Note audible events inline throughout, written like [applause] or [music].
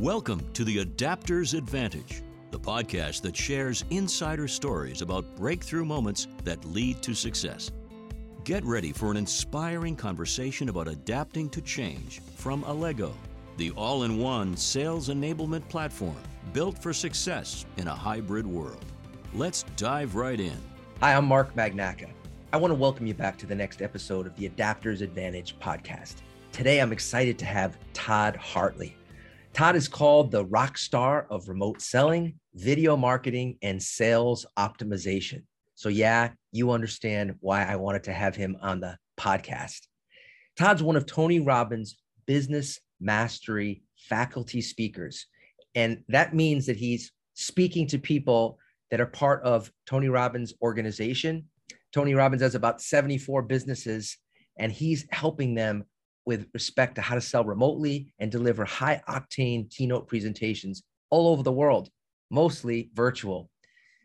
Welcome to the Adapter's Advantage, the podcast that shares insider stories about breakthrough moments that lead to success. Get ready for an inspiring conversation about adapting to change from Allego, the all in one sales enablement platform built for success in a hybrid world. Let's dive right in. Hi, I'm Mark Magnacca. I want to welcome you back to the next episode of the Adapter's Advantage podcast. Today, I'm excited to have Todd Hartley. Todd is called the rock star of remote selling, video marketing, and sales optimization. So, yeah, you understand why I wanted to have him on the podcast. Todd's one of Tony Robbins' business mastery faculty speakers. And that means that he's speaking to people that are part of Tony Robbins' organization. Tony Robbins has about 74 businesses, and he's helping them with respect to how to sell remotely and deliver high octane keynote presentations all over the world, mostly virtual.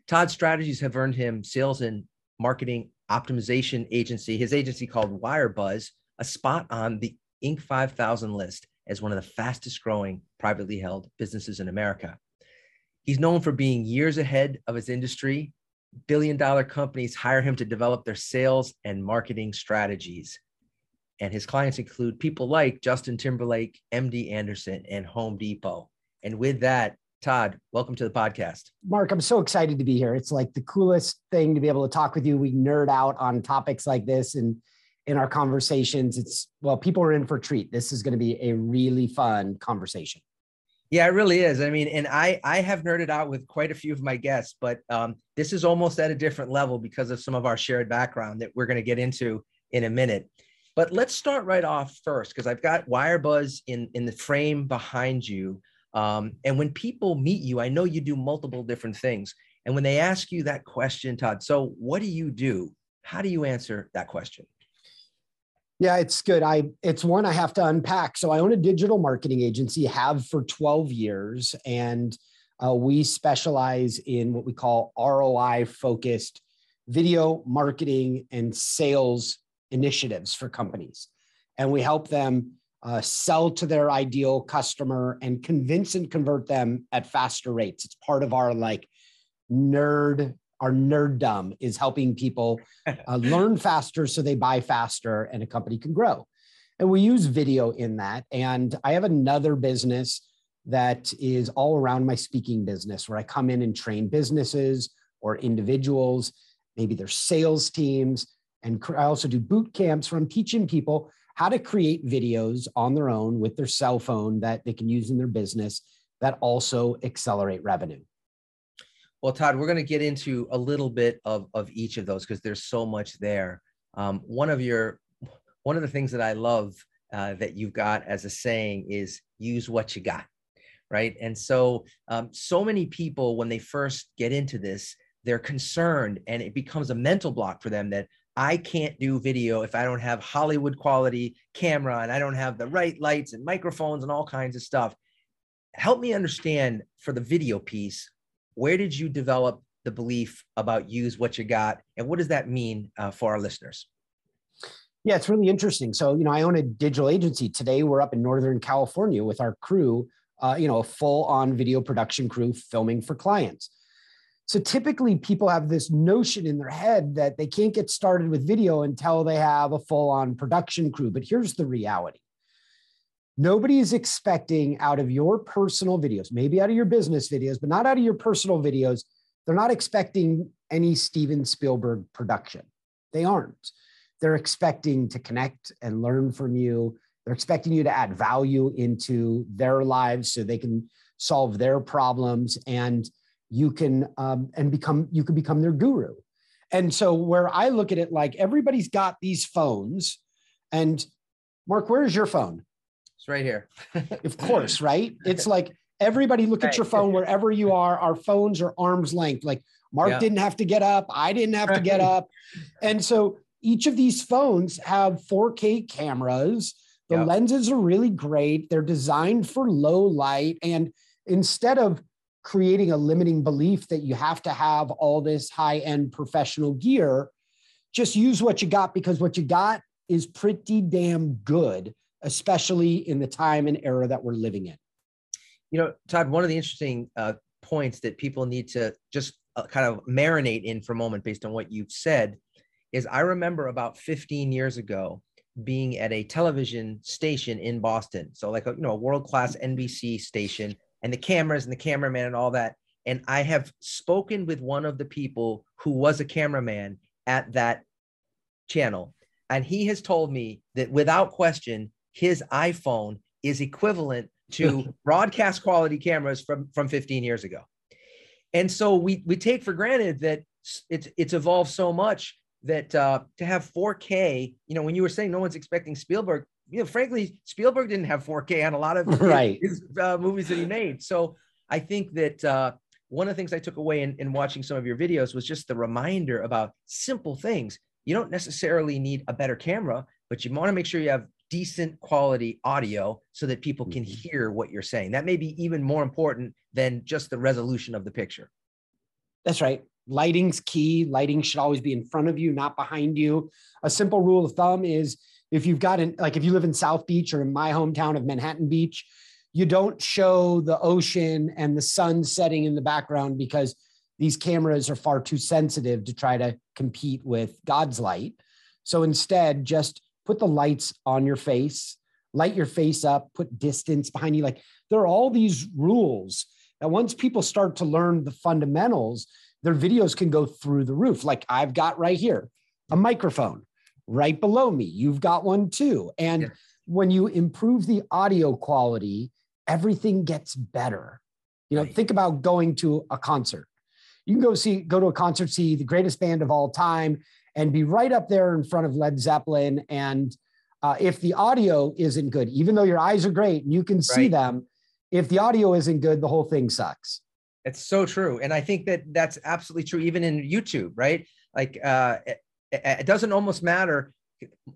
Todd's strategies have earned him sales and marketing optimization agency, his agency called Wirebuzz, a spot on the Inc. 5000 list as one of the fastest growing privately held businesses in America. He's known for being years ahead of his industry. Billion dollar companies hire him to develop their sales and marketing strategies. And his clients include people like Justin Timberlake, MD Anderson, and Home Depot. And with that, Todd, welcome to the podcast. Mark, I'm so excited to be here. It's like the coolest thing to be able to talk with you. We nerd out on topics like this and in our conversations. It's well, people are in for a treat. This is going to be a really fun conversation. Yeah, it really is. I mean, and I I have nerded out with quite a few of my guests, but um, this is almost at a different level because of some of our shared background that we're going to get into in a minute. But let's start right off first because I've got Wirebuzz in in the frame behind you. Um, and when people meet you, I know you do multiple different things. And when they ask you that question, Todd, so what do you do? How do you answer that question? Yeah, it's good. I it's one I have to unpack. So I own a digital marketing agency, have for 12 years, and uh, we specialize in what we call ROI focused video marketing and sales initiatives for companies. And we help them uh, sell to their ideal customer and convince and convert them at faster rates. It's part of our like nerd our nerddom is helping people [laughs] uh, learn faster so they buy faster and a company can grow. And we use video in that. And I have another business that is all around my speaking business where I come in and train businesses or individuals, maybe their sales teams. And I also do boot camps where I'm teaching people how to create videos on their own with their cell phone that they can use in their business that also accelerate revenue. Well, Todd, we're going to get into a little bit of, of each of those because there's so much there. Um, one of your one of the things that I love uh, that you've got as a saying is use what you got, right? And so, um, so many people when they first get into this, they're concerned, and it becomes a mental block for them that I can't do video if I don't have Hollywood quality camera and I don't have the right lights and microphones and all kinds of stuff. Help me understand for the video piece where did you develop the belief about use what you got? And what does that mean uh, for our listeners? Yeah it's really interesting. So you know i own a digital agency. Today we're up in northern california with our crew uh, you know a full on video production crew filming for clients so typically people have this notion in their head that they can't get started with video until they have a full on production crew but here's the reality Nobody is expecting out of your personal videos, maybe out of your business videos, but not out of your personal videos. They're not expecting any Steven Spielberg production. They aren't. They're expecting to connect and learn from you. They're expecting you to add value into their lives so they can solve their problems and you can um, and become you can become their guru. And so where I look at it like everybody's got these phones and Mark, where's your phone? It's right here. of course, right? [laughs] It's like everybody look right. at your phone wherever you are. Our phones are arm's length. Like Mark yeah. didn't have to get up. I didn't have to get up. And so each of these phones have 4K cameras. The yep. lenses are really great. They're designed for low light. And instead of creating a limiting belief that you have to have all this high end professional gear, just use what you got because what you got is pretty damn good especially in the time and era that we're living in. You know, Todd, one of the interesting uh, points that people need to just uh, kind of marinate in for a moment based on what you've said is I remember about 15 years ago being at a television station in Boston. So like a, you know, a world-class NBC station and the cameras and the cameraman and all that. And I have spoken with one of the people who was a cameraman at that channel. And he has told me that without question, his iPhone is equivalent to [laughs] broadcast quality cameras from, from 15 years ago. And so we, we take for granted that it's, it's evolved so much that uh, to have 4K, you know, when you were saying no one's expecting Spielberg, you know, frankly, Spielberg didn't have 4K on a lot of [laughs] right. his, uh, movies that he made. So I think that uh, one of the things I took away in, in watching some of your videos was just the reminder about simple things. You don't necessarily need a better camera, but you want to make sure you have decent quality audio so that people can mm-hmm. hear what you're saying. That may be even more important than just the resolution of the picture. That's right. Lighting's key. Lighting should always be in front of you, not behind you. A simple rule of thumb is if you've got an, like if you live in South Beach or in my hometown of Manhattan Beach, you don't show the ocean and the sun setting in the background because these cameras are far too sensitive to try to compete with God's light. So instead, just put the lights on your face, light your face up, put distance behind you. Like there are all these rules that once people start to learn the fundamentals, their videos can go through the roof. Like I've got right here a microphone right below me. You've got one too. And yeah. when you improve the audio quality, everything gets better. You know, right. think about going to a concert. You can go see, go to a concert, see the greatest band of all time, and be right up there in front of Led Zeppelin. And uh, if the audio isn't good, even though your eyes are great and you can see right. them, if the audio isn't good, the whole thing sucks. It's so true. And I think that that's absolutely true, even in YouTube, right? Like, uh, it, doesn't almost matter.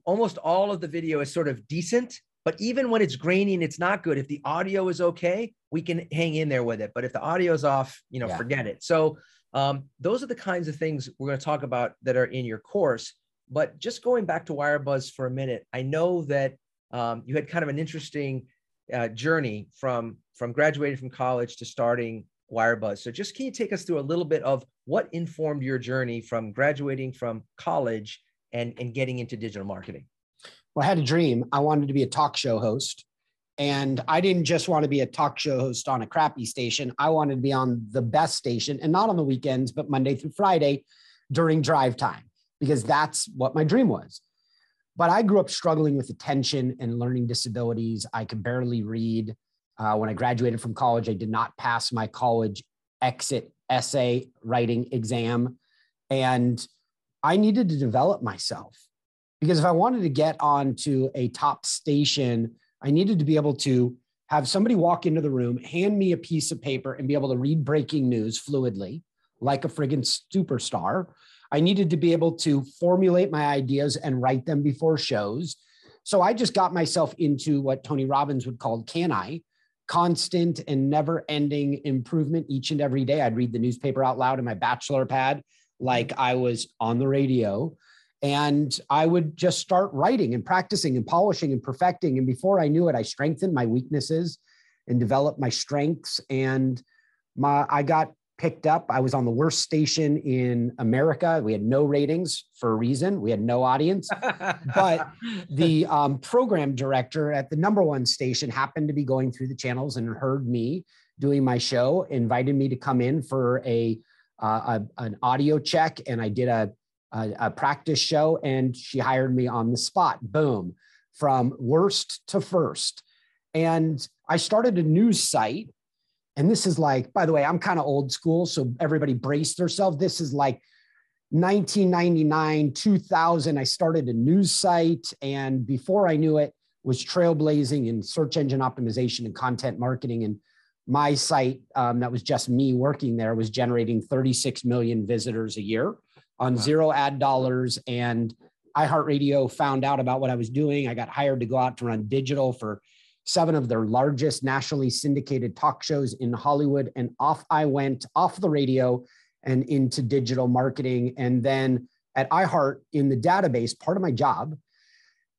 Almost all of the video is sort of decent, but even when it's grainy and it's not good, if the audio is okay, we can hang in there with it. But if the audio is off, you know, yeah. forget it. So, um, those are the kinds of things we're going to talk about that are in your course. But just going back to Wirebuzz for a minute, I know that um, you had kind of an interesting uh, journey from from graduating from college to starting Wirebuzz. So just can you take us through a little bit of what informed your journey from graduating from college and, and getting into digital marketing? Well, I had a dream. I wanted to be a talk show host. And I didn't just want to be a talk show host on a crappy station. I wanted to be on the best station and not on the weekends, but Monday through Friday during drive time, because that's what my dream was. But I grew up struggling with attention and learning disabilities. I could barely read. Uh, when I graduated from college, I did not pass my college exit essay writing exam. And I needed to develop myself because if I wanted to get onto a top station, I needed to be able to have somebody walk into the room, hand me a piece of paper, and be able to read breaking news fluidly, like a friggin' superstar. I needed to be able to formulate my ideas and write them before shows. So I just got myself into what Tony Robbins would call CANI, constant and never ending improvement each and every day. I'd read the newspaper out loud in my bachelor pad like I was on the radio. And I would just start writing and practicing and polishing and perfecting. And before I knew it, I strengthened my weaknesses and developed my strengths. And my I got picked up. I was on the worst station in America. We had no ratings for a reason. We had no audience. [laughs] but the um, program director at the number one station happened to be going through the channels and heard me doing my show, invited me to come in for a, uh, a an audio check, and I did a, a a practice show, and she hired me on the spot. Boom, from worst to first, and I started a news site and this is like, by the way, I'm kind of old school. So everybody brace themselves. This is like 1999, 2000. I started a news site. And before I knew it, was trailblazing in search engine optimization and content marketing. And my site, um, that was just me working there, was generating 36 million visitors a year on wow. zero ad dollars. And iHeartRadio found out about what I was doing. I got hired to go out to run digital for seven of their largest nationally syndicated talk shows in Hollywood. And off I went off the radio and into digital marketing. And then at iHeart in the database, part of my job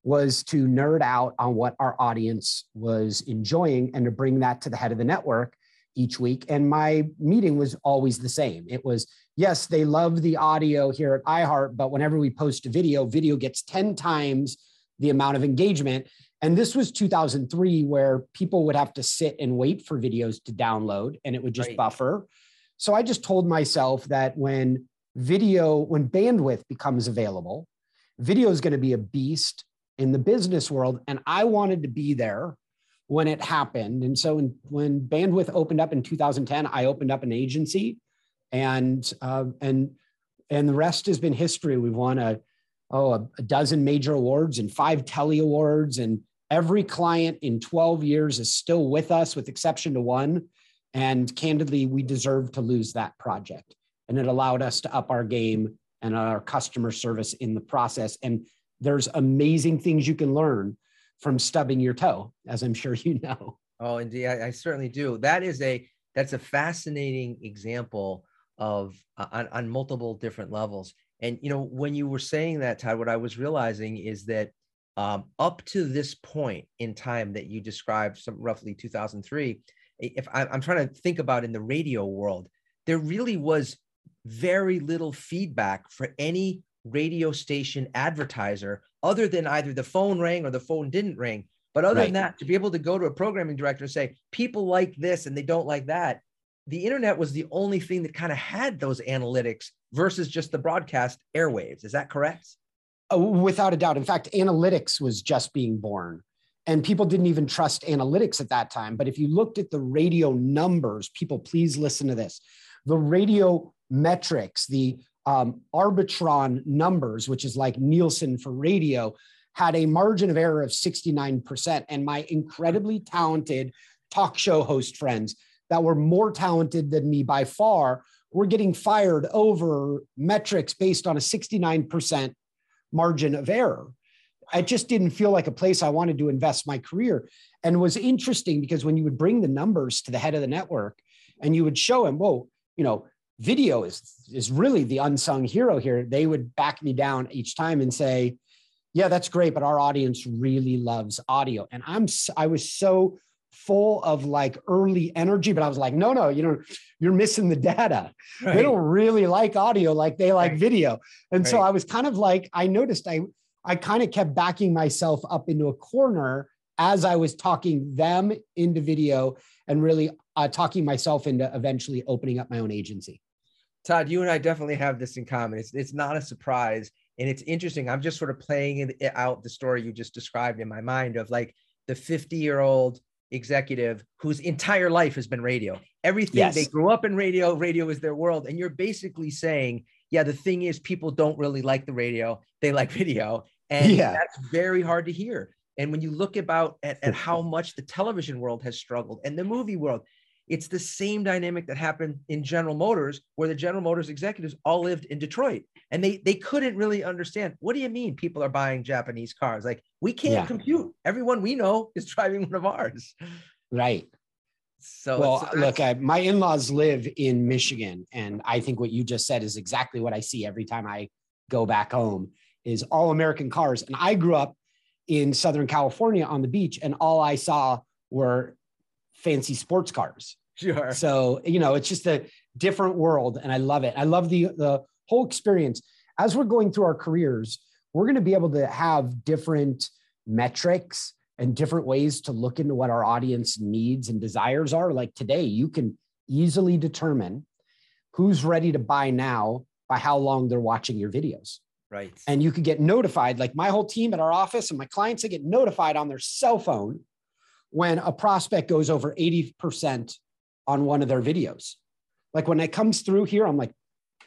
was to nerd out on what our audience was enjoying and to bring that to the head of the network each week. And my meeting was always the same. It was, yes, they love the audio here at iHeart, but whenever we post a video, video gets 10 times the amount of engagement. And this was 2003, where people would have to sit and wait for videos to download and it would just right. buffer. So I just told myself that when video, when bandwidth becomes available, video is going to be a beast in the business world. And I wanted to be there when it happened. And so in, when bandwidth opened up in 2010, I opened up an agency and, uh, and, and the rest has been history. We've won a, oh, a, a dozen major awards and five Telly awards and every client in 12 years is still with us with exception to one. And candidly, we deserve to lose that project. And it allowed us to up our game and our customer service in the process. And there's amazing things you can learn from stubbing your toe, as I'm sure [laughs] you know. Oh, indeed, I, I certainly do. That is a that's a fascinating example of uh, on, on multiple different levels. And you know, when you were saying that, Todd, what I was realizing is that um, up to this point in time that you described, some roughly 2003, if I, I'm trying to think about in the radio world, there really was very little feedback for any radio station advertiser other than either the phone rang or the phone didn't ring. But other right. than that, to be able to go to a programming director and say, people like this and they don't like that, the internet was the only thing that kind of had those analytics versus just the broadcast airwaves. Is that correct? Uh, without a doubt. In fact, analytics was just being born. And people didn't even trust analytics at that time. But if you looked at the radio numbers, people, please listen to this. The radio metrics, the um, Arbitron numbers, which is like Nielsen for radio, had a margin of error of 69%. And my incredibly talented talk show host friends that were more talented than me by far were getting fired over metrics based on a 69% margin of error. It just didn't feel like a place I wanted to invest my career. And was interesting because when you would bring the numbers to the head of the network and you would show him, whoa, you know, video is is really the unsung hero here. They would back me down each time and say, "Yeah, that's great, but our audience really loves audio." And I'm I was so full of like early energy, but I was like, "No, no, you know, you're missing the data. Right. They don't really like audio like they like right. video." And right. so I was kind of like, I noticed I I kind of kept backing myself up into a corner as I was talking them into video and really uh, talking myself into eventually opening up my own agency. Todd, you and I definitely have this in common. It's it's not a surprise, and it's interesting. I'm just sort of playing it out the story you just described in my mind of like the 50 year old executive whose entire life has been radio. Everything yes. they grew up in radio, radio is their world, and you're basically saying, yeah, the thing is, people don't really like the radio; they like video, and yeah. that's very hard to hear. And when you look about at, at [laughs] how much the television world has struggled and the movie world, it's the same dynamic that happened in General Motors, where the General Motors executives all lived in Detroit, and they they couldn't really understand. What do you mean people are buying Japanese cars? Like we can't yeah. compute. Everyone we know is [laughs] driving one of ours. Right. So well, uh, look, I, my in-laws live in Michigan, and I think what you just said is exactly what I see every time I go back home. Is all American cars, and I grew up in Southern California on the beach, and all I saw were fancy sports cars. Sure. So, you know, it's just a different world and I love it. I love the the whole experience. As we're going through our careers, we're going to be able to have different metrics and different ways to look into what our audience needs and desires are. Like today, you can easily determine who's ready to buy now by how long they're watching your videos. Right. And you could get notified, like my whole team at our office and my clients, they get notified on their cell phone when a prospect goes over 80% on one of their videos. Like when it comes through here, I'm like,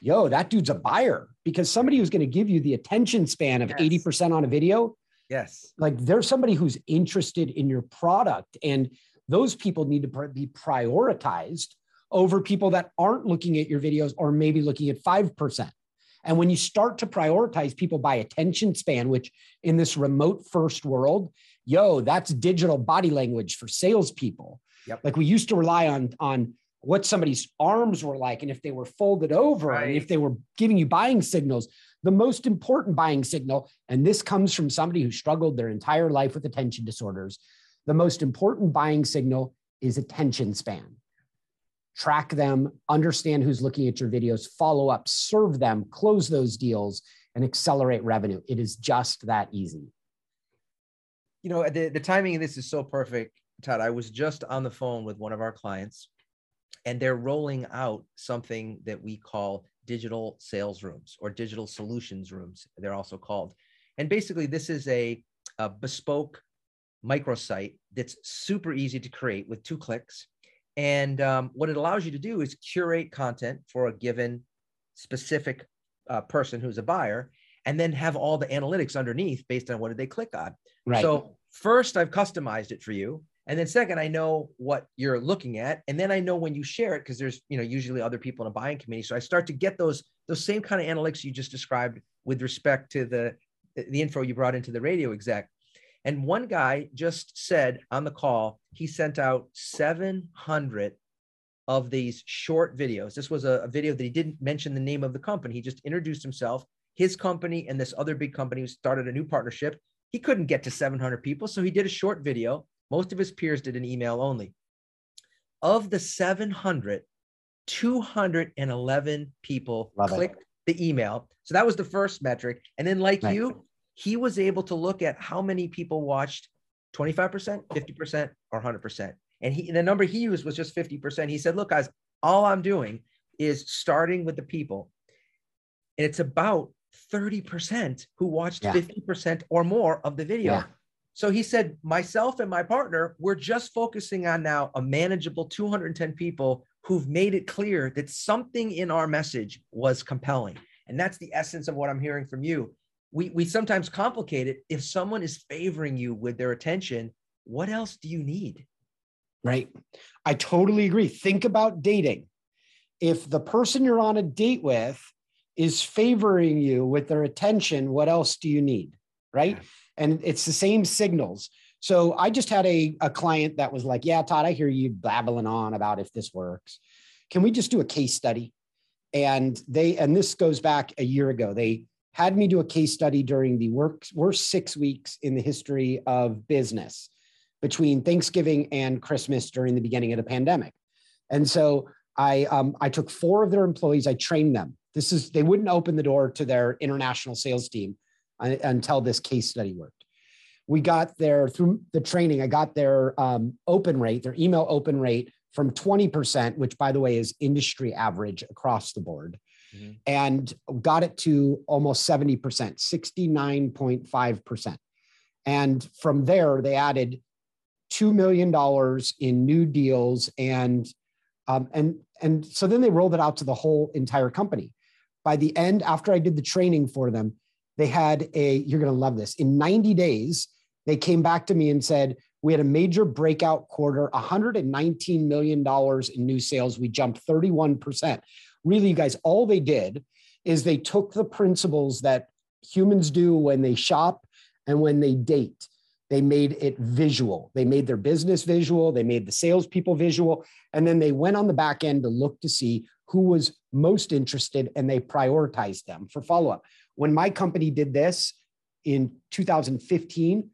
yo, that dude's a buyer because somebody who's going to give you the attention span of yes. 80% on a video. Yes. Like there's somebody who's interested in your product. And those people need to be prioritized over people that aren't looking at your videos or maybe looking at 5%. And when you start to prioritize people by attention span, which in this remote first world yo, that's digital body language for salespeople. Yep. Like we used to rely on on what somebody's arms were like and if they were folded over right. and if they were giving you buying signals. the most important buying signal, and this comes from somebody who struggled their entire life with attention disorders, the most important buying signal is attention span. Track them, understand who's looking at your videos, follow up, serve them, close those deals, and accelerate revenue. It is just that easy. You know, the, the timing of this is so perfect, Todd. I was just on the phone with one of our clients, and they're rolling out something that we call digital sales rooms or digital solutions rooms, they're also called. And basically, this is a, a bespoke microsite that's super easy to create with two clicks. And um, what it allows you to do is curate content for a given specific uh, person who's a buyer, and then have all the analytics underneath based on what did they click on. Right. So first, I've customized it for you, and then second, I know what you're looking at, and then I know when you share it because there's you know usually other people in a buying committee. So I start to get those those same kind of analytics you just described with respect to the the info you brought into the radio exec. And one guy just said on the call, he sent out 700 of these short videos. This was a, a, video that he didn't mention the name of the company. He just introduced himself, his company, and this other big company started a new partnership. He couldn't get to 700 people. So he did a short video. Most of his peers did an email only. Of the 700, 211 people Love clicked it. the email. So that was the first metric. And then, like nice. you, he was able to look at how many people watched 25%, 50%, or 100%. And he the number he used was just 50%. He said, "Look, guys, all I'm doing is starting with the people. And it's about 30% who watched yeah. 50% or more of the video. Yeah. So he said, myself and my partner, we're just focusing on now a manageable 210 people who've made it clear that something in our message was compelling. And that's the essence of what I'm hearing from you we we sometimes complicate it if someone is favoring you with their attention what else do you need right i totally agree think about dating if the person you're on a date with is favoring you with their attention what else do you need right yeah. and it's the same signals so i just had a, a client that was like yeah todd i hear you babbling on about if this works can we just do a case study and they and this goes back a year ago they had me do a case study during the work, worst six weeks in the history of business between Thanksgiving and Christmas during the beginning of the pandemic. And so I, um, I took four of their employees, I trained them. This is, they wouldn't open the door to their international sales team uh, until this case study worked. We got their, through the training, I got their um, open rate, their email open rate from 20%, which by the way is industry average across the board, mm-hmm. and got it to almost 70%, 69.5%. And from there, they added $2 million in new deals. And, um, and, and so then they rolled it out to the whole entire company. By the end, after I did the training for them, they had a, you're going to love this. In 90 days, they came back to me and said, we had a major breakout quarter, $119 million in new sales. We jumped 31% really, you guys, all they did is they took the principles that humans do when they shop and when they date. They made it visual. They made their business visual. They made the salespeople visual. And then they went on the back end to look to see who was most interested and they prioritized them for follow up. When my company did this in 2015,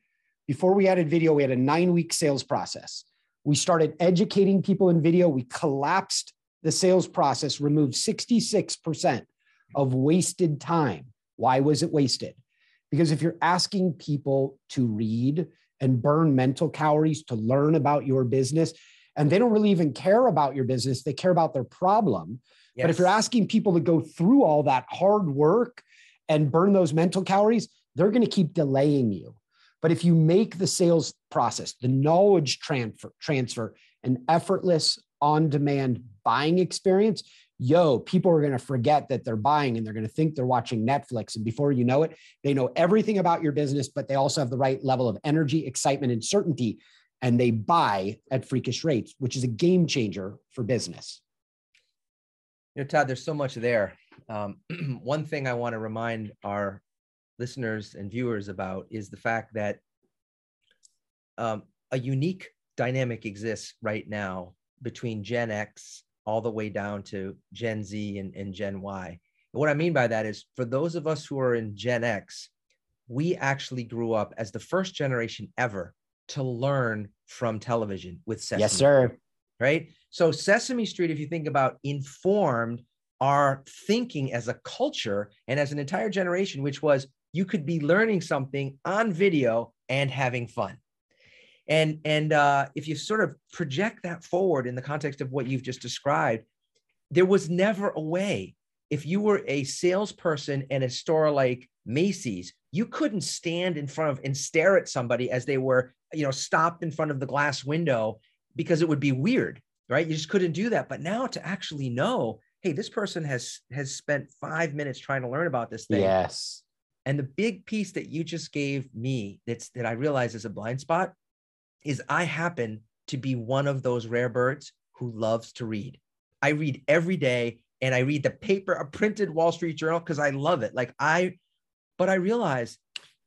before we added video, we had a nine week sales process. We started educating people in video. We collapsed the sales process removed 66% of wasted time. Why was it wasted? Because if you're asking people to read and burn mental calories to learn about your business, and they don't really even care about your business, they care about their problem. Yes. But if you're asking people to go through all that hard work and burn those mental calories, they're going to keep delaying you. But if you make the sales process, the knowledge transfer, transfer an effortless, on demand buying experience, yo, people are going to forget that they're buying and they're going to think they're watching Netflix. And before you know it, they know everything about your business, but they also have the right level of energy, excitement, and certainty. And they buy at freakish rates, which is a game changer for business. You know, Todd, there's so much there. Um, [clears throat] one thing I want to remind our listeners and viewers about is the fact that um, a unique dynamic exists right now between Gen X all the way down to Gen Z and, and Gen Y. What I mean by that is for those of us who are in Gen X, we actually grew up as the first generation ever to learn from television with Sesame. Yes, sir. Right. So Sesame Street, if you think about informed our thinking as a culture and as an entire generation, which was you could be learning something on video and having fun. And, and uh, if you sort of project that forward in the context of what you've just described, there was never a way. If you were a salesperson in a store like Macy's, you couldn't stand in front of and stare at somebody as they were, you know, stopped in front of the glass window because it would be weird, right? You just couldn't do that. But now to actually know, hey, this person has has spent five minutes trying to learn about this thing. Yes. And the big piece that you just gave me that's that I realize is a blind spot is I happen to be one of those rare birds who loves to read. I read every day and I read the paper, a printed Wall Street Journal because I love it. Like I, but I realize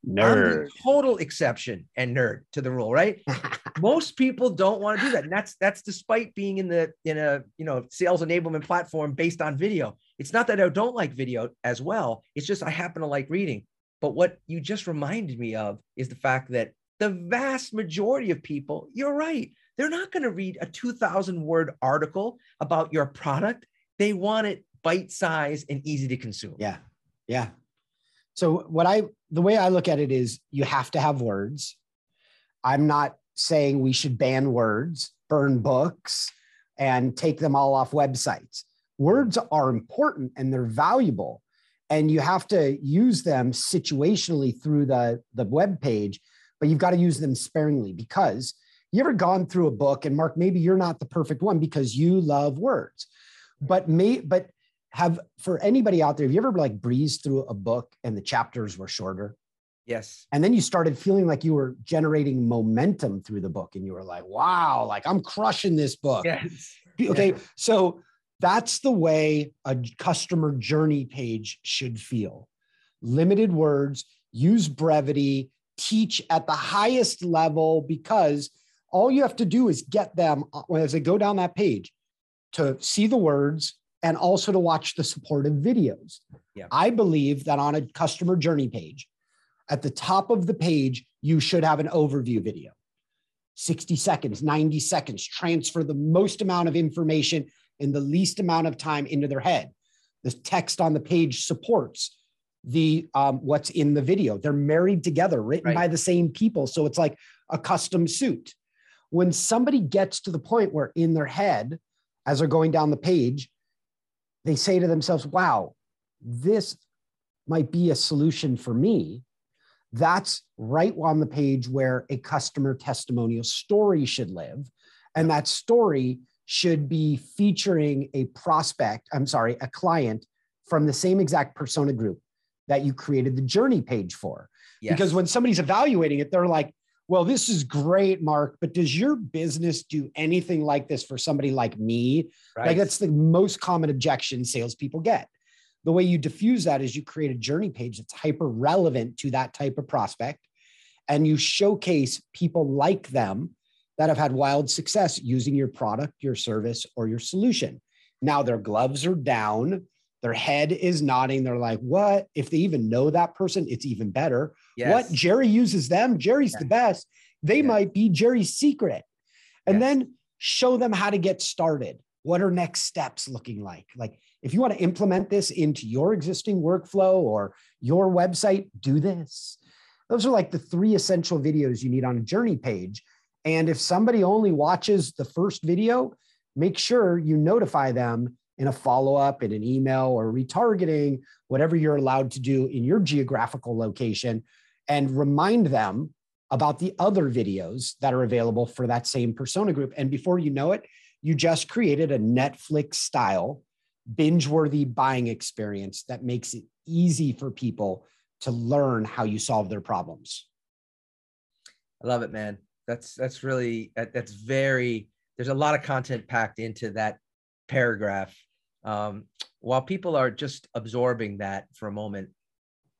nerd. I'm the total exception and nerd to the rule, right? [laughs] Most people don't want to do that. And that's that's despite being in the in a you know sales enablement platform based on video. It's not that I don't like video as well. It's just I happen to like reading. But what you just reminded me of is the fact that the vast majority of people, you're right, they're not going to read a 2,000 word article about your product. They want it bite size and easy to consume. Yeah. Yeah. So, what I, the way I look at it is you have to have words. I'm not saying we should ban words, burn books, and take them all off websites. Words are important and they're valuable. And you have to use them situationally through the, the web page but you've got to use them sparingly because you ever gone through a book and Mark, maybe you're not the perfect one because you love words, but may, but have for anybody out there, have you ever like breezed through a book and the chapters were shorter? Yes. And then you started feeling like you were generating momentum through the book and you were like, wow, like I'm crushing this book. Yes. Okay. So that's the way a customer journey page should feel. Limited words, use brevity, teach at the highest level because all you have to do is get them uh, as they go down that page to see the words and also to watch the supportive videos. Yeah. I believe that on a customer journey page, at the top of the page, you should have an overview video. 60 seconds, 90 seconds, transfer the most amount of information in the least amount of time into their head. The text on the page supports the um, what's in the video. They're married together, written right. by the same people. So it's like a custom suit. When somebody gets to the point where in their head, as they're going down the page, they say to themselves, wow, this might be a solution for me. That's right on the page where a customer testimonial story should live. And that story should be featuring a prospect, I'm sorry, a client from the same exact persona group that you created the journey page for. Yes. Because when somebody's evaluating it, they're like, well, this is great, Mark, but does your business do anything like this for somebody like me? Right. Like that's the most common objection salespeople get. The way you diffuse that is you create a journey page that's hyper relevant to that type of prospect. And you showcase people like them that have had wild success using your product, your service, or your solution. Now their gloves are down their head is nodding. They're like, what? If they even know that person, it's even better. Yes. What? Jerry uses them. Jerry's the best. They might be Jerry's secret. And then show them how to get started. What are next steps looking like? Like, if you want to implement this into your existing workflow or your website, do this. Those are like the three essential videos you need on a journey page. And if somebody only watches the first video, make sure you notify them in a follow up, in an email, or retargeting, whatever you're allowed to do in your geographical location, and remind them about the other videos that are available for that same persona group. And before you know it, you just created a Netflix style binge worthy buying experience that makes it easy for people to learn how you solve their problems. I love it, man. That's that's really that's very there's a lot of content packed into that paragraph. Um, while people are just absorbing that for a moment,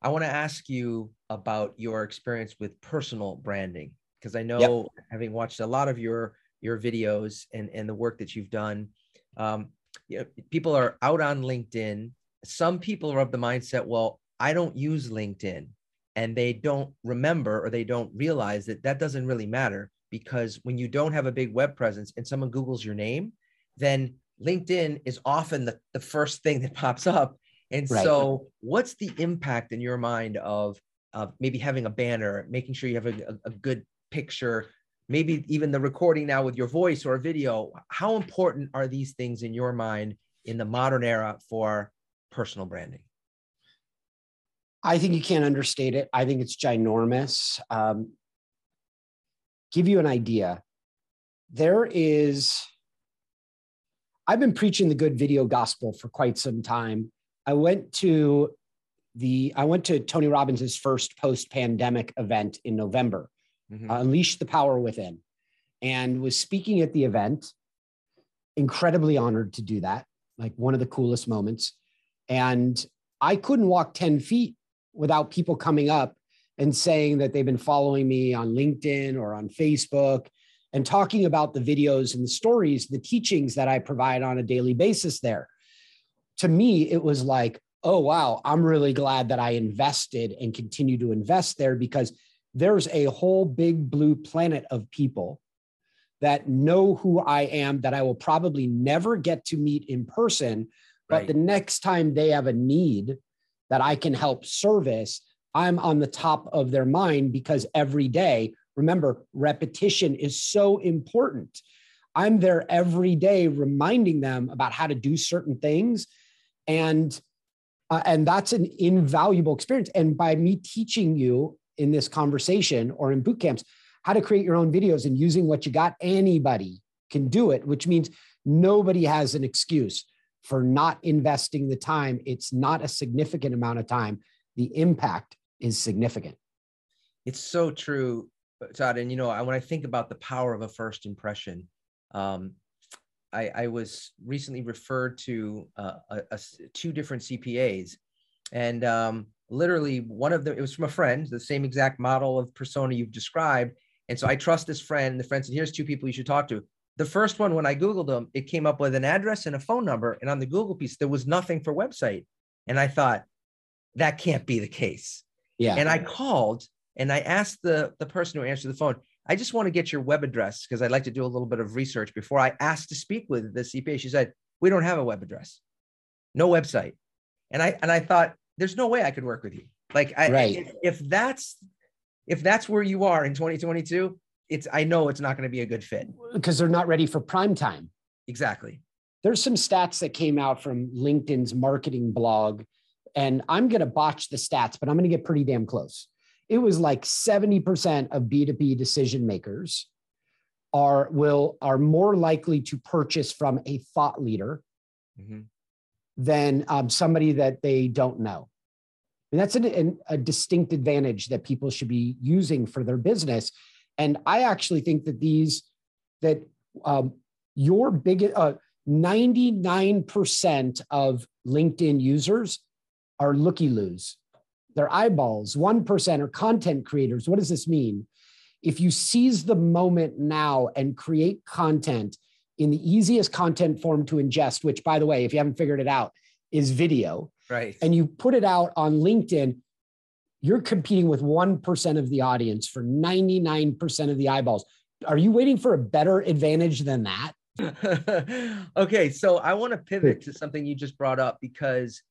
I want to ask you about your experience with personal branding because I know yep. having watched a lot of your your videos and and the work that you've done, um, you know, people are out on LinkedIn. some people are of the mindset, well, I don't use LinkedIn and they don't remember or they don't realize that that doesn't really matter because when you don't have a big web presence and someone Googles your name, then LinkedIn is often the, the first thing that [laughs] pops up. And right. so, what's the impact in your mind of, of maybe having a banner, making sure you have a, a good picture, maybe even the recording now with your voice or video? How important are these things in your mind in the modern era for personal branding? I think you can't understate it. I think it's ginormous. Um, give you an idea. There is, I've been preaching the good video gospel for quite some time. I went to the, I went to Tony robbins' first post pandemic event in November, mm-hmm. uh, Unleash the Power Within, and was speaking at the event. Incredibly honored to do that, like one of the coolest moments. And I couldn't walk 10 feet without people coming up and saying that they've been following me on LinkedIn or on Facebook and talking about the videos and the stories, the teachings that I provide on a daily basis there. To me, it was like, oh, wow, I'm really glad that I invested and continue to invest there because there's a whole big blue planet of people that know who I am that I will probably never get to meet in person. But right. the next time they have a need, that I can help service, I'm on the top of their mind because every day, remember, repetition is so important. I'm there every day reminding them about how to do certain things. And uh, and that's an invaluable experience. And by me teaching you in this conversation or in boot camps how to create your own videos and using what you got, anybody can do it, which means nobody has an excuse for not investing the time. It's not a significant amount of time. The impact is significant. It's so true, Todd. And you know, when I think about the power of a first impression, um, I, I, was recently referred to uh, a, a, two different CPAs, and um, literally one of them it was from a friend, the same exact model of persona you've described. And so I trust this friend. The friend said, "Here's two people you should talk to." the first one when i googled them it came up with an address and a phone number and on the google piece there was nothing for website and i thought that can't be the case yeah and i called and i asked the the person who answered the phone i just want to get your web address because i'd like to do a little bit of research before i asked to speak with the cpa she said we don't have a web address no website and i and i thought there's no way i could work with you like I, right. if, if that's if that's where you are in 2022 it's I know it's not going to be a good fit because they're not ready for prime time. Exactly. There's some stats that came out from LinkedIn's marketing blog, and I'm going to botch the stats, but I'm going to get pretty damn close. It was like 70% of B2B decision makers are will are more likely to purchase from a thought leader mm-hmm. Than um, somebody that they don't know. And that's an, an, a distinct advantage that people should be using for their business and I actually think that these, that um, your biggest, uh, 99% of LinkedIn users are looky loos. They're eyeballs. 1% are content creators. What does this mean? If you seize the moment now and create content in the easiest content form to ingest, which, by the way, if you haven't figured it out, is video. Right. And you put it out on LinkedIn, you're competing with 1% of the audience for 99% of the eyeballs. Are you waiting for a better advantage than that? [laughs] okay, so I want to pivot to something you just brought up because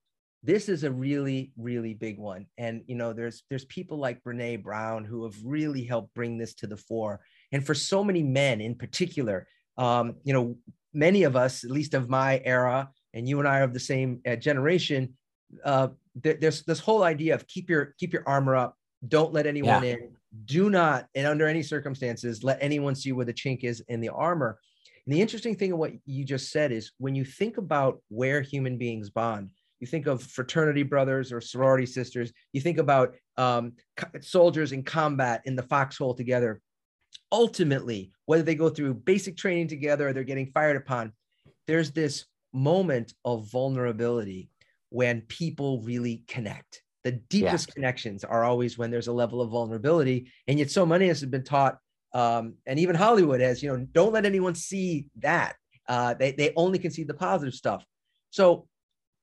this is a really really big one and you know there's there's people like Brene Brown who have really helped bring this to the fore and for so many men in particular um, you know many of us at least of my era and you and I are of the same uh, generation uh, th- there's this whole idea of keep your keep your armor up. Don't let anyone yeah. in. Do not and under any circumstances let anyone see where the chink is in the armor. And the interesting thing of what you just said is when you think about where human beings bond you think of fraternity brothers or sorority sisters you think about um, soldiers in combat in the foxhole together ultimately whether they go through basic training together or they're getting fired upon there's this moment of vulnerability when people really connect. The deepest yeah. connections are always when there's a level of vulnerability. And yet, so many of us have been taught, um, and even Hollywood has, you know, don't let anyone see that. Uh, they, they only can see the positive stuff. So,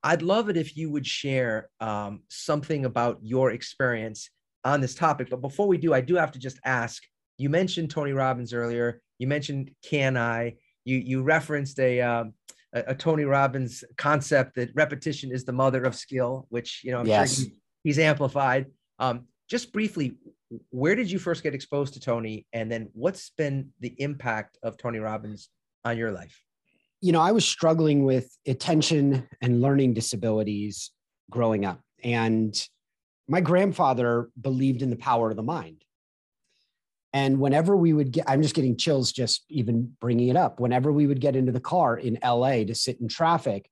I'd love it if you would share um, something about your experience on this topic. But before we do, I do have to just ask. You mentioned Tony Robbins earlier. You mentioned CANI? You you referenced a um, a, a, Tony Robbins concept that repetition is the mother of skill, which you know I'm yes. sure he, he's amplified. Um, just briefly, where did you first get exposed to Tony, and then what's been the impact of Tony Robbins on your life? You know, I was struggling with attention and learning disabilities growing up, and my grandfather believed in the power of the mind. And whenever we would get, I'm just getting chills just even bringing it up. Whenever we would get into the car in LA to sit in traffic,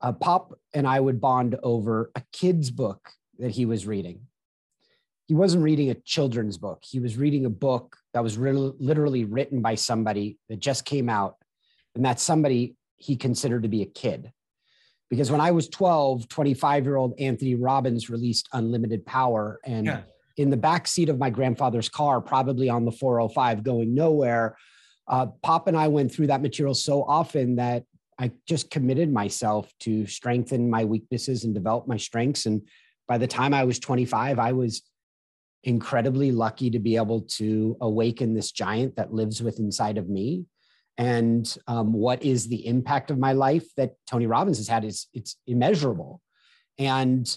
uh, Pop and I would bond over a kid's book that he was reading. He wasn't reading a children's book. He was reading a book that was re- literally written by somebody that just came out. And that somebody he considered to be a kid. Because when I was 12, 25 year old Anthony Robbins released Unlimited Power. And yeah in the back seat of my grandfather's car, probably on the 405 going nowhere. Uh, Pop and I went through that material so often that I just committed myself to strengthen my weaknesses and develop my strengths. And by the time I was 25, I was incredibly lucky to be able to awaken this giant that lives within inside of me. And um, what is the impact of my life that Tony Robbins has had is it's immeasurable. And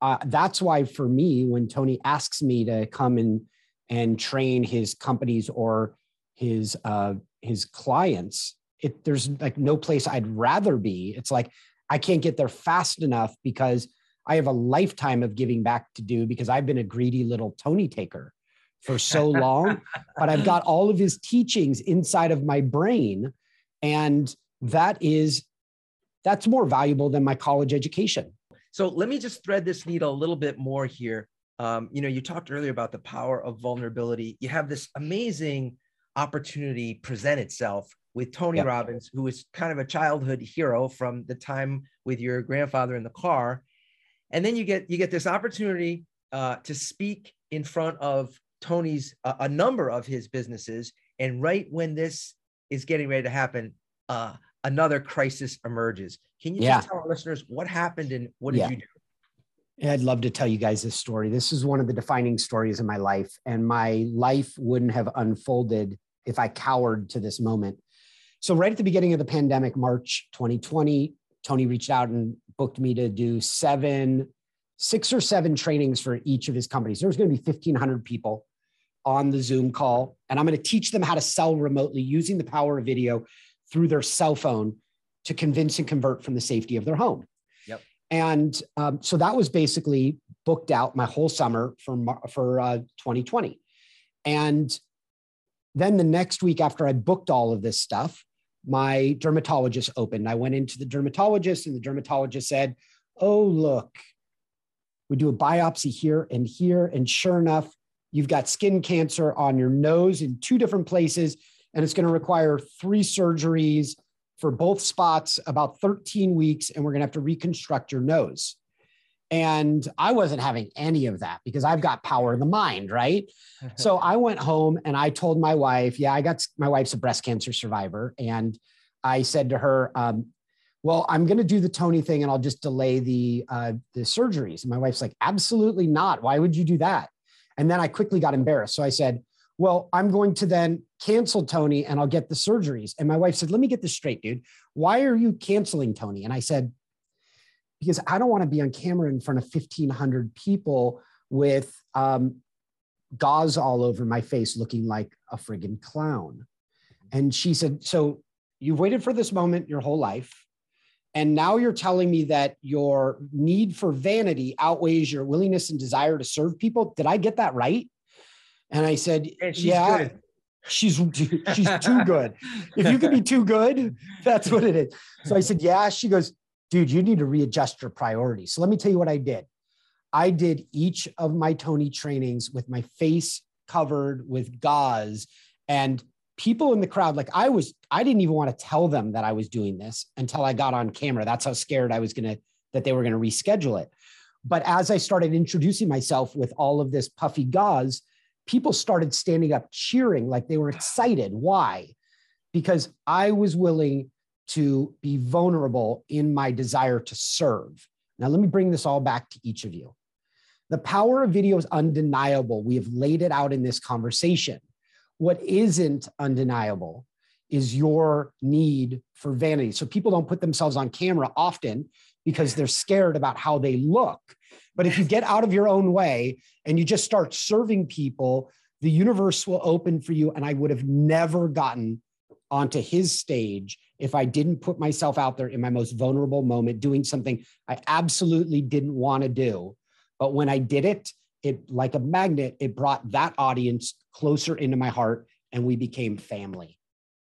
uh, that's why for me, when Tony asks me to come and and train his companies or his uh, his clients, it there's like no place I'd rather be. It's like I can't get there fast enough because I have a lifetime of giving back to do because I've been a greedy little Tony taker for so [laughs] long, but I've got all of his teachings inside of my brain. And that is, that's more valuable than my college education. So let me just thread this needle a little bit more here. Um, you know, you talked earlier about the power of vulnerability. You have this amazing opportunity present itself with Tony yep. Robbins, who is kind of a childhood hero from the time with your grandfather in the car, and then you get you get this opportunity uh, to speak in front of Tony's uh, a number of his businesses, and right when this is getting ready to happen, uh, another crisis emerges. Can you yeah. just tell our listeners what happened and what did yeah. you do? I'd love to tell you guys this story. This is one of the defining stories in my life, and my life wouldn't have unfolded if I cowered to this moment. So, right at the beginning of the pandemic, March 2020, Tony reached out and booked me to do seven, six or seven trainings for each of his companies. There was going to be 1,500 people on the Zoom call, and I'm going to teach them how to sell remotely using the power of video through their cell phone to convince and convert from the safety of their home. Yep. And um, so that was basically booked out my whole summer for for uh, 2020. And then the next week after I booked all of this stuff, my dermatologist opened. I went into the dermatologist, and the dermatologist said, "Oh, look, we do a biopsy here and here, and sure enough, you've got skin cancer on your nose in two different places and it's going to require three surgeries for both spots, about 13 weeks, and we're going to have to reconstruct your nose. And I wasn't having any of that because I've got power of the mind, right? [laughs] so I went home and I told my wife, yeah, I got my wife's a breast cancer survivor. And I said to her, um, well, I'm going to do the Tony thing and I'll just delay the uh, the surgeries. And my wife's like, absolutely not. Why would you do that? And then I quickly got embarrassed. So I said, well, I'm going to then cancel Tony and I'll get the surgeries. And my wife said, let me get this straight, dude. Why are you canceling Tony? And I said, because I don't want to be on camera in front of 1,500 people with um, gauze all over my face looking like a friggin' clown. And she said, so you've waited for this moment your whole life. And now you're telling me that your need for vanity outweighs your willingness and desire to serve people. Did I get that right? And I said, Yeah, good. she's she's too [laughs] good. If you can be too good, that's what it is. So I said, Yeah. She goes, Dude, you need to readjust your priorities. So let me tell you what I did. I did each of my Tony trainings with my face covered with gauze and people in the crowd like i was i didn't even want to tell them that i was doing this until i got on camera that's how scared i was going to that they were going to reschedule it but as i started introducing myself with all of this puffy gauze people started standing up cheering like they were excited. Why? Because I was willing to be vulnerable in my desire to serve. Now, let me bring this all back to each of you. The power of video is undeniable. We have laid it out in this conversation. What isn't undeniable is your need for vanity. So people don't put themselves on camera often because they're scared about how they look. But if you get out of your own way and you just start serving people, the universe will open for you. And I would have never gotten onto his stage if I didn't put myself out there in my most vulnerable moment, doing something I absolutely didn't want to do. But when I did it, it like a magnet, it brought that audience closer into my heart and we became family.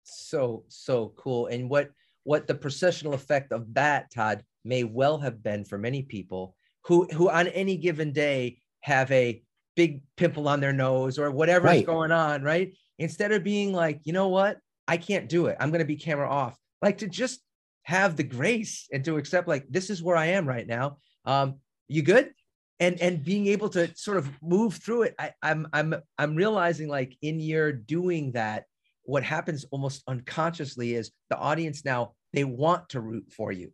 So, so cool. And what what the precessional effect of that, Todd, may well have been for many people who who on any given day have a big pimple on their nose or whatever's right. going on, right? Instead of being like, you know what, I can't do it. I'm going to be camera off. Like to just have the grace and to accept, like, this is where I am right now. Um, you good? And and being able to sort of move through it. I, I'm I'm I'm realizing like in your doing that, what happens almost unconsciously is the audience now they want to root for you.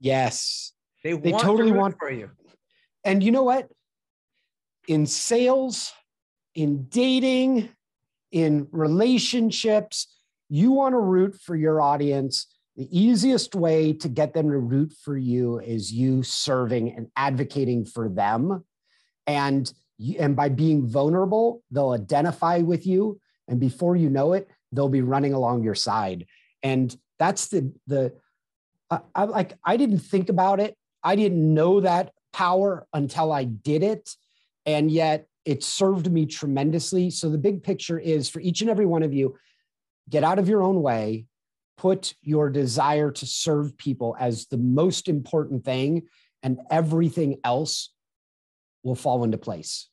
Yes. They, they totally to want for you. And you know what? In sales, in dating, in relationships, you want to root for your audience. The easiest way to get them to root for you is you serving and advocating for them. And, and by being vulnerable, they'll identify with you. And before you know it, they'll be running along your side. And that's the, the, I, I like, I didn't think about it. I didn't know that power until I did it. And yet it served me tremendously. So the big picture is for each and every one of you, get out of your own way, put your desire to serve people as the most important thing, and everything else will fall into place.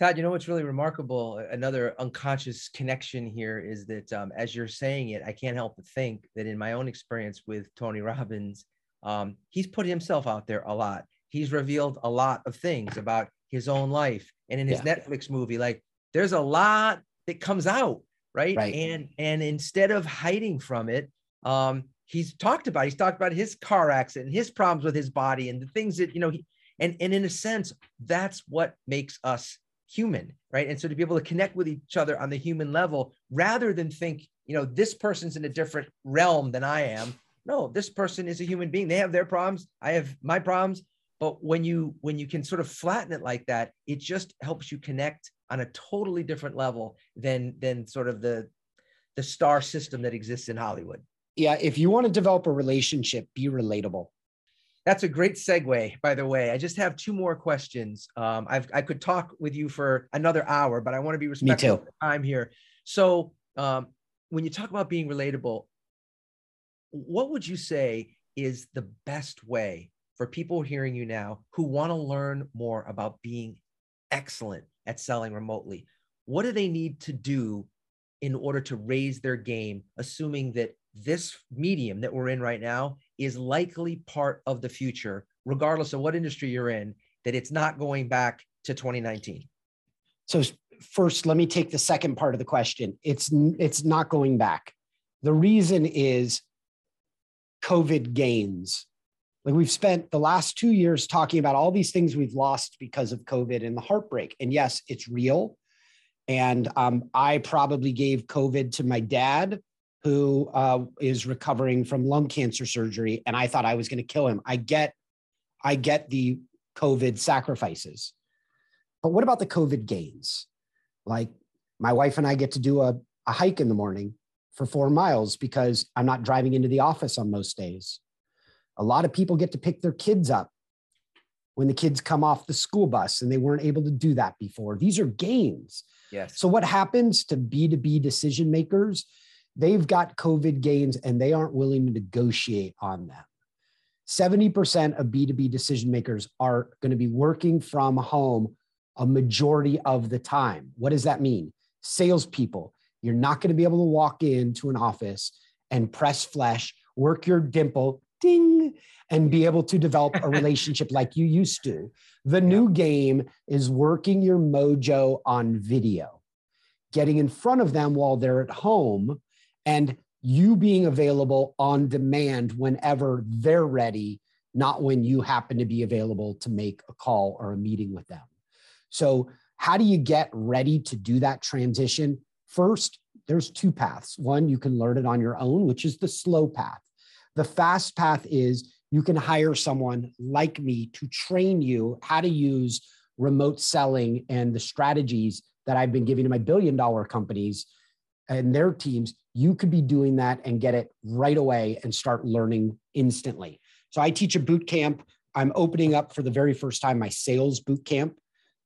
Todd, you know what's really remarkable? Another unconscious connection here is that um, as you're saying it, I can't help but think that in my own experience with Tony [laughs] Robbins, um, he's put himself out there a lot. He's revealed a lot of things about his own life, and in his yeah. Netflix movie, like there's a lot that comes out, right? right? And and instead of hiding from it, um, he's talked about he's talked about his car accident, his problems with his body, and the things that you know. He, and and in a sense, that's what makes us human, right? And so to be able to connect with each other on the human level rather than think, you know, this person's in a different realm than I am. No, this person is a human being. They have their problems. I have my problems. But when you when you can sort of flatten it like that, it just helps you connect on a totally different level than than sort of the the star system that exists in Hollywood. Yeah, if you want to develop a relationship, be relatable. That's a great segue, by the way. I just have two more questions. Um, I've, I could talk with you for another hour, but I want to be respectful of the time here. So, um, when you talk about being relatable, what would you say is the best way for people hearing you now who want to learn more about being excellent at selling remotely? What do they need to do in order to raise their game, assuming that this medium that we're in right now is likely part of the future, regardless of what industry you're in, that it's not going back to 2019? So first, let me take the second part of the question. It's it's not going back. The reason is COVID gains. Like we've spent the last two years talking about all these things we've lost because of COVID and the heartbreak. And yes, it's real. And um, I probably gave COVID to my dad who uh, is recovering from lung cancer surgery, and I thought I was going to kill him. I get, I get the COVID sacrifices, but what about the COVID gains? Like my wife and I get to do a, a hike in the morning for four miles because I'm not driving into the office on most days. A lot of people get to pick their kids up when the kids come off the school bus and they weren't able to do that before. These are gains. Yes. So what happens to B2B decision makers they've got COVID gains and they aren't willing to negotiate on them. 70% of B2B decision makers are going to be working from home a majority of the time. What does that mean? Salespeople, you're not going to be able to walk into an office and press flesh, work your dimple, ding, and be able to develop a [laughs] relationship like you used to. The new game is working your mojo on video, getting in front of them while they're at home and you being available on demand whenever they're ready, not when you happen to be available to make a call or a meeting with them. So, how do you get ready to do that transition? First, there's two paths. One, you can learn it on your own, which is the slow path. The fast path is you can hire someone like me to train you how to use remote selling and the strategies that I've been giving to my billion dollar companies and their teams. You could be doing that and get it right away and start learning instantly. So I teach a boot camp. I'm opening up for the very first time my sales boot camp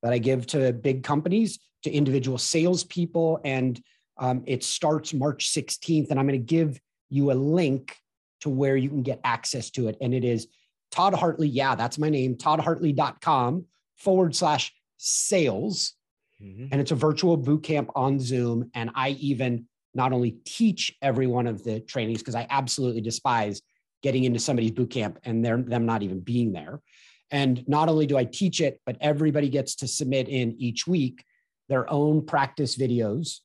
that I give to big companies, to individual salespeople. And um, it starts March 16th. And I'm going to give you a link to where you can get access to it. And it is Todd Hartley. Yeah, that's my name, toddhartley.com forward slash sales. Mm-hmm. And it's a virtual boot camp on Zoom. And I even not only teach every one of the trainings, because I absolutely despise getting into somebody's boot camp and they're them not even being there. And not only do I teach it, but everybody gets to submit in each week their own practice videos.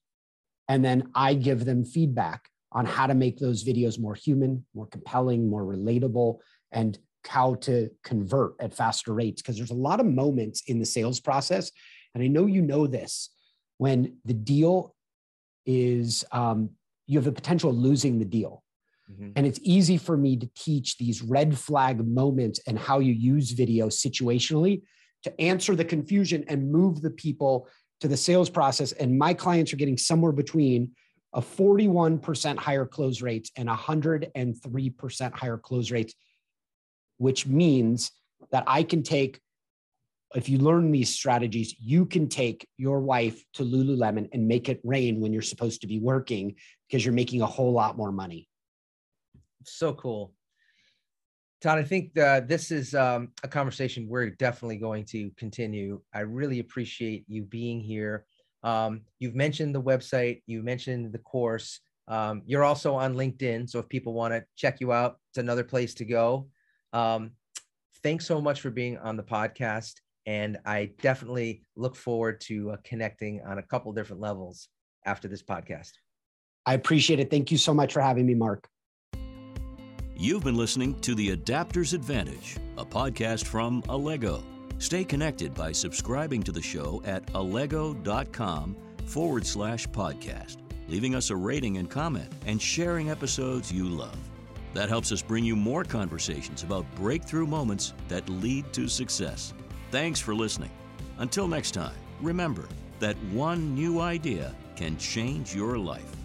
And then I give them feedback on how to make those videos more human, more compelling, more relatable, and how to convert at faster rates. Because there's a lot of moments in the sales process. And I know you know this when the deal is, um, you have the potential of losing the deal. Mm-hmm. And it's easy for me to teach these red flag moments and how you use video situationally to answer the confusion and move the people to the sales process. And my clients are getting somewhere between a 41% higher close rates and 103% higher close rates, which means that I can take, if you learn these strategies, you can take your wife to Lululemon and make it rain when you're supposed to be working because you're making a whole lot more money. So cool. Todd, I think this is um, a conversation we're definitely going to continue. I really appreciate you being here. Um, you've mentioned the website, you mentioned the course. Um, you're also on LinkedIn. So if people want to check you out, it's another place to go. Um, thanks so much for being on the podcast. And I definitely look forward to uh, connecting on a couple different levels after this podcast. I appreciate it. Thank you so much for having me, Mark. You've been listening to The Adapter's Advantage, a podcast from Allego. Stay connected by subscribing to the show at allego.com forward slash podcast, leaving us a rating and comment, and sharing episodes you love. That helps us bring you more conversations about breakthrough moments that lead to success. Thanks for listening. Until next time, remember that one new idea can change your life.